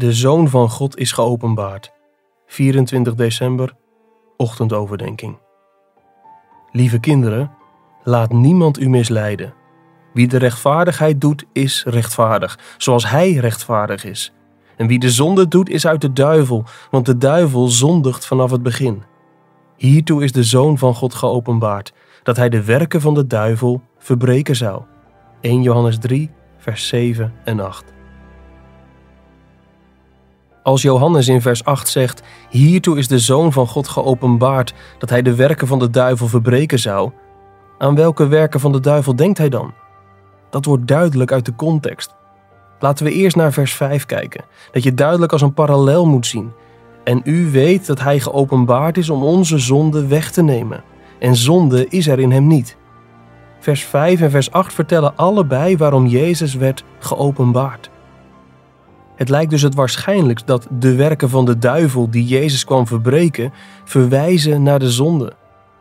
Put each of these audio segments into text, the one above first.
De Zoon van God is geopenbaard. 24 december, ochtendoverdenking. Lieve kinderen, laat niemand u misleiden. Wie de rechtvaardigheid doet, is rechtvaardig, zoals hij rechtvaardig is. En wie de zonde doet, is uit de duivel, want de duivel zondigt vanaf het begin. Hiertoe is de Zoon van God geopenbaard, dat hij de werken van de duivel verbreken zou. 1 Johannes 3, vers 7 en 8. Als Johannes in vers 8 zegt: Hiertoe is de Zoon van God geopenbaard, dat hij de werken van de duivel verbreken zou, aan welke werken van de duivel denkt hij dan? Dat wordt duidelijk uit de context. Laten we eerst naar vers 5 kijken, dat je duidelijk als een parallel moet zien. En u weet dat hij geopenbaard is om onze zonde weg te nemen. En zonde is er in hem niet. Vers 5 en vers 8 vertellen allebei waarom Jezus werd geopenbaard. Het lijkt dus het waarschijnlijkst dat de werken van de duivel die Jezus kwam verbreken, verwijzen naar de zonde.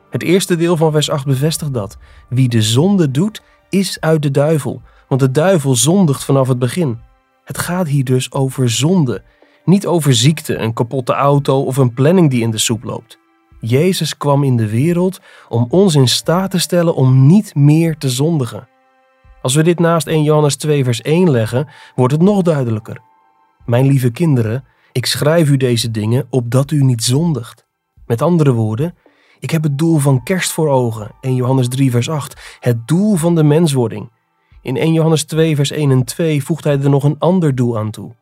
Het eerste deel van vers 8 bevestigt dat. Wie de zonde doet, is uit de duivel, want de duivel zondigt vanaf het begin. Het gaat hier dus over zonde, niet over ziekte, een kapotte auto of een planning die in de soep loopt. Jezus kwam in de wereld om ons in staat te stellen om niet meer te zondigen. Als we dit naast 1 Johannes 2 vers 1 leggen, wordt het nog duidelijker. Mijn lieve kinderen, ik schrijf u deze dingen opdat u niet zondigt. Met andere woorden, ik heb het doel van kerst voor ogen, 1 Johannes 3 vers 8, het doel van de menswording. In 1 Johannes 2 vers 1 en 2 voegt hij er nog een ander doel aan toe.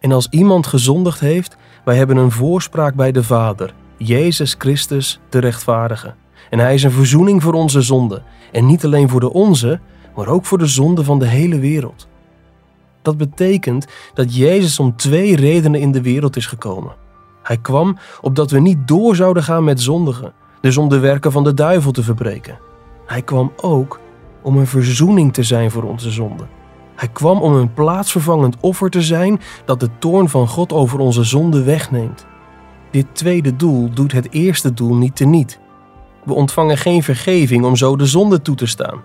En als iemand gezondigd heeft, wij hebben een voorspraak bij de Vader, Jezus Christus de rechtvaardige. En hij is een verzoening voor onze zonde, en niet alleen voor de onze, maar ook voor de zonde van de hele wereld. Dat betekent dat Jezus om twee redenen in de wereld is gekomen. Hij kwam opdat we niet door zouden gaan met zondigen, dus om de werken van de duivel te verbreken. Hij kwam ook om een verzoening te zijn voor onze zonden. Hij kwam om een plaatsvervangend offer te zijn dat de toorn van God over onze zonde wegneemt. Dit tweede doel doet het eerste doel niet teniet. We ontvangen geen vergeving om zo de zonde toe te staan.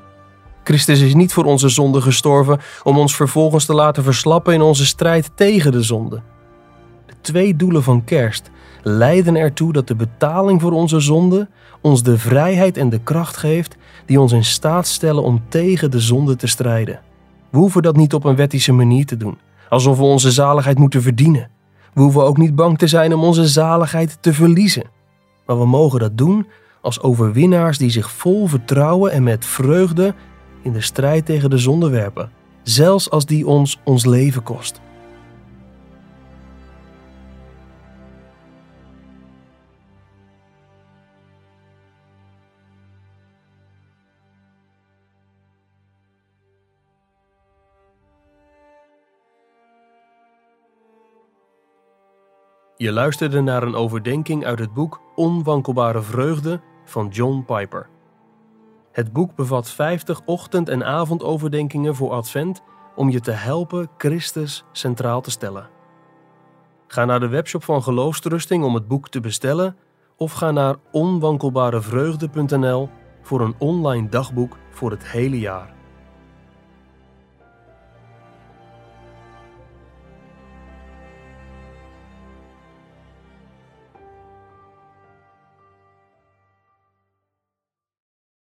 Christus is niet voor onze zonde gestorven om ons vervolgens te laten verslappen in onze strijd tegen de zonde. De twee doelen van kerst leiden ertoe dat de betaling voor onze zonde ons de vrijheid en de kracht geeft die ons in staat stellen om tegen de zonde te strijden. We hoeven dat niet op een wettische manier te doen, alsof we onze zaligheid moeten verdienen. We hoeven ook niet bang te zijn om onze zaligheid te verliezen. Maar we mogen dat doen als overwinnaars die zich vol vertrouwen en met vreugde in de strijd tegen de zonde werpen, zelfs als die ons ons leven kost. Je luisterde naar een overdenking uit het boek Onwankelbare Vreugde van John Piper. Het boek bevat 50 ochtend- en avondoverdenkingen voor Advent om je te helpen Christus centraal te stellen. Ga naar de webshop van Geloofstrusting om het boek te bestellen of ga naar onwankelbarevreugde.nl voor een online dagboek voor het hele jaar.